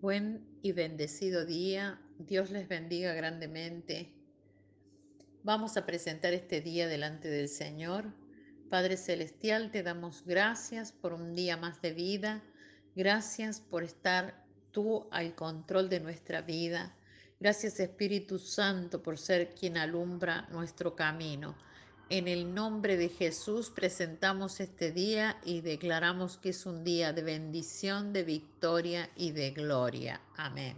Buen y bendecido día. Dios les bendiga grandemente. Vamos a presentar este día delante del Señor. Padre Celestial, te damos gracias por un día más de vida. Gracias por estar tú al control de nuestra vida. Gracias Espíritu Santo por ser quien alumbra nuestro camino. En el nombre de Jesús presentamos este día y declaramos que es un día de bendición, de victoria y de gloria. Amén.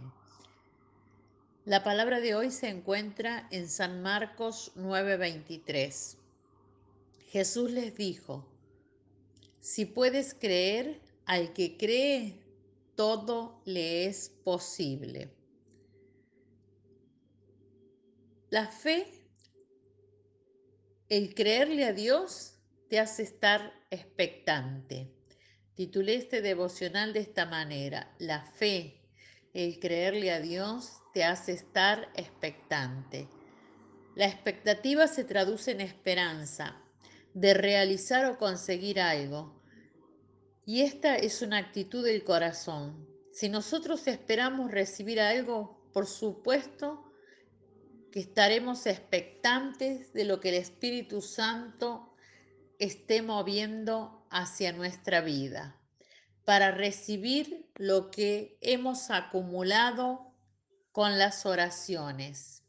La palabra de hoy se encuentra en San Marcos 9:23. Jesús les dijo, si puedes creer, al que cree, todo le es posible. La fe el creerle a Dios te hace estar expectante. Titulé este devocional de esta manera. La fe, el creerle a Dios te hace estar expectante. La expectativa se traduce en esperanza de realizar o conseguir algo. Y esta es una actitud del corazón. Si nosotros esperamos recibir algo, por supuesto, que estaremos expectantes de lo que el Espíritu Santo esté moviendo hacia nuestra vida, para recibir lo que hemos acumulado con las oraciones.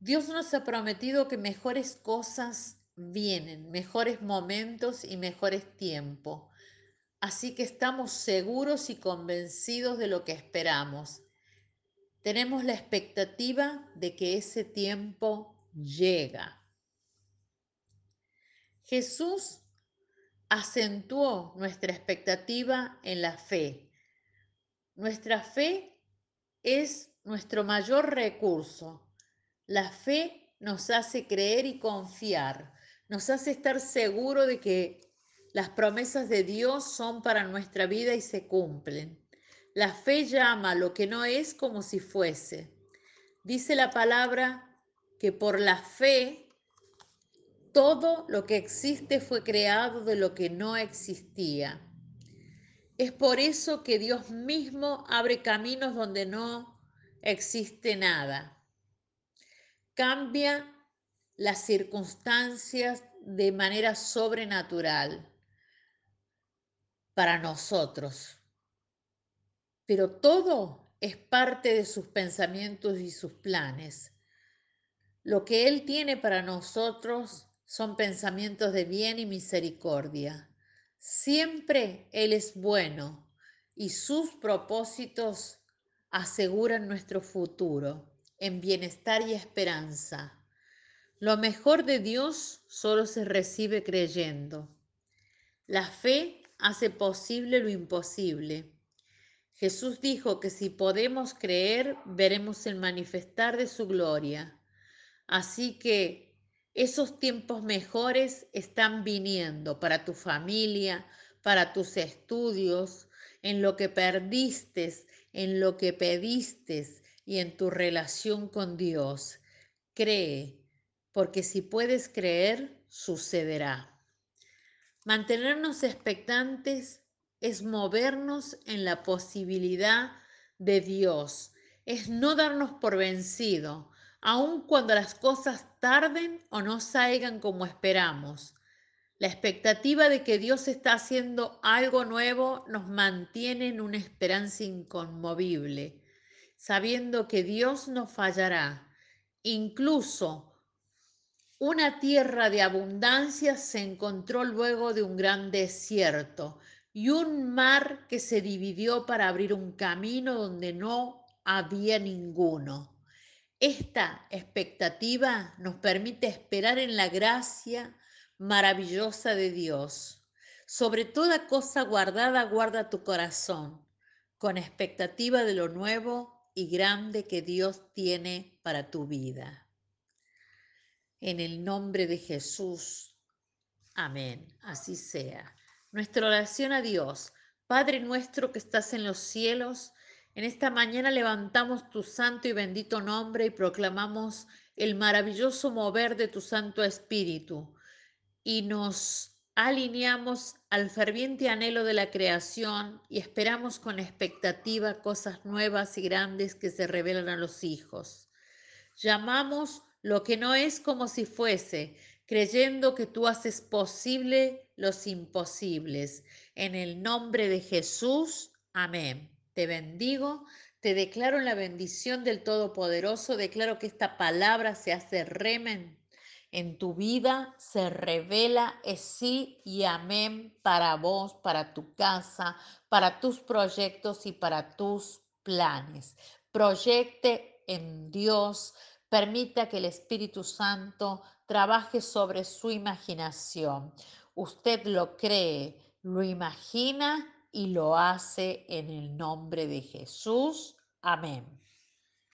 Dios nos ha prometido que mejores cosas vienen, mejores momentos y mejores tiempos. Así que estamos seguros y convencidos de lo que esperamos tenemos la expectativa de que ese tiempo llega. Jesús acentuó nuestra expectativa en la fe. Nuestra fe es nuestro mayor recurso. La fe nos hace creer y confiar, nos hace estar seguro de que las promesas de Dios son para nuestra vida y se cumplen. La fe llama lo que no es como si fuese. Dice la palabra que por la fe todo lo que existe fue creado de lo que no existía. Es por eso que Dios mismo abre caminos donde no existe nada. Cambia las circunstancias de manera sobrenatural para nosotros pero todo es parte de sus pensamientos y sus planes. Lo que Él tiene para nosotros son pensamientos de bien y misericordia. Siempre Él es bueno y sus propósitos aseguran nuestro futuro en bienestar y esperanza. Lo mejor de Dios solo se recibe creyendo. La fe hace posible lo imposible Jesús dijo que si podemos creer, veremos el manifestar de su gloria. Así que esos tiempos mejores están viniendo para tu familia, para tus estudios, en lo que perdiste, en lo que pediste y en tu relación con Dios. Cree, porque si puedes creer, sucederá. Mantenernos expectantes es movernos en la posibilidad de Dios, es no darnos por vencido, aun cuando las cosas tarden o no salgan como esperamos. La expectativa de que Dios está haciendo algo nuevo nos mantiene en una esperanza inconmovible, sabiendo que Dios no fallará. Incluso una tierra de abundancia se encontró luego de un gran desierto, y un mar que se dividió para abrir un camino donde no había ninguno. Esta expectativa nos permite esperar en la gracia maravillosa de Dios. Sobre toda cosa guardada, guarda tu corazón, con expectativa de lo nuevo y grande que Dios tiene para tu vida. En el nombre de Jesús. Amén. Así sea. Nuestra oración a Dios, Padre nuestro que estás en los cielos, en esta mañana levantamos tu santo y bendito nombre y proclamamos el maravilloso mover de tu Santo Espíritu y nos alineamos al ferviente anhelo de la creación y esperamos con expectativa cosas nuevas y grandes que se revelan a los hijos. Llamamos lo que no es como si fuese, creyendo que tú haces posible los imposibles. En el nombre de Jesús, amén. Te bendigo, te declaro la bendición del Todopoderoso, declaro que esta palabra se hace remen en tu vida, se revela es sí y amén para vos, para tu casa, para tus proyectos y para tus planes. Proyecte en Dios, permita que el Espíritu Santo trabaje sobre su imaginación. Usted lo cree, lo imagina y lo hace en el nombre de Jesús. Amén.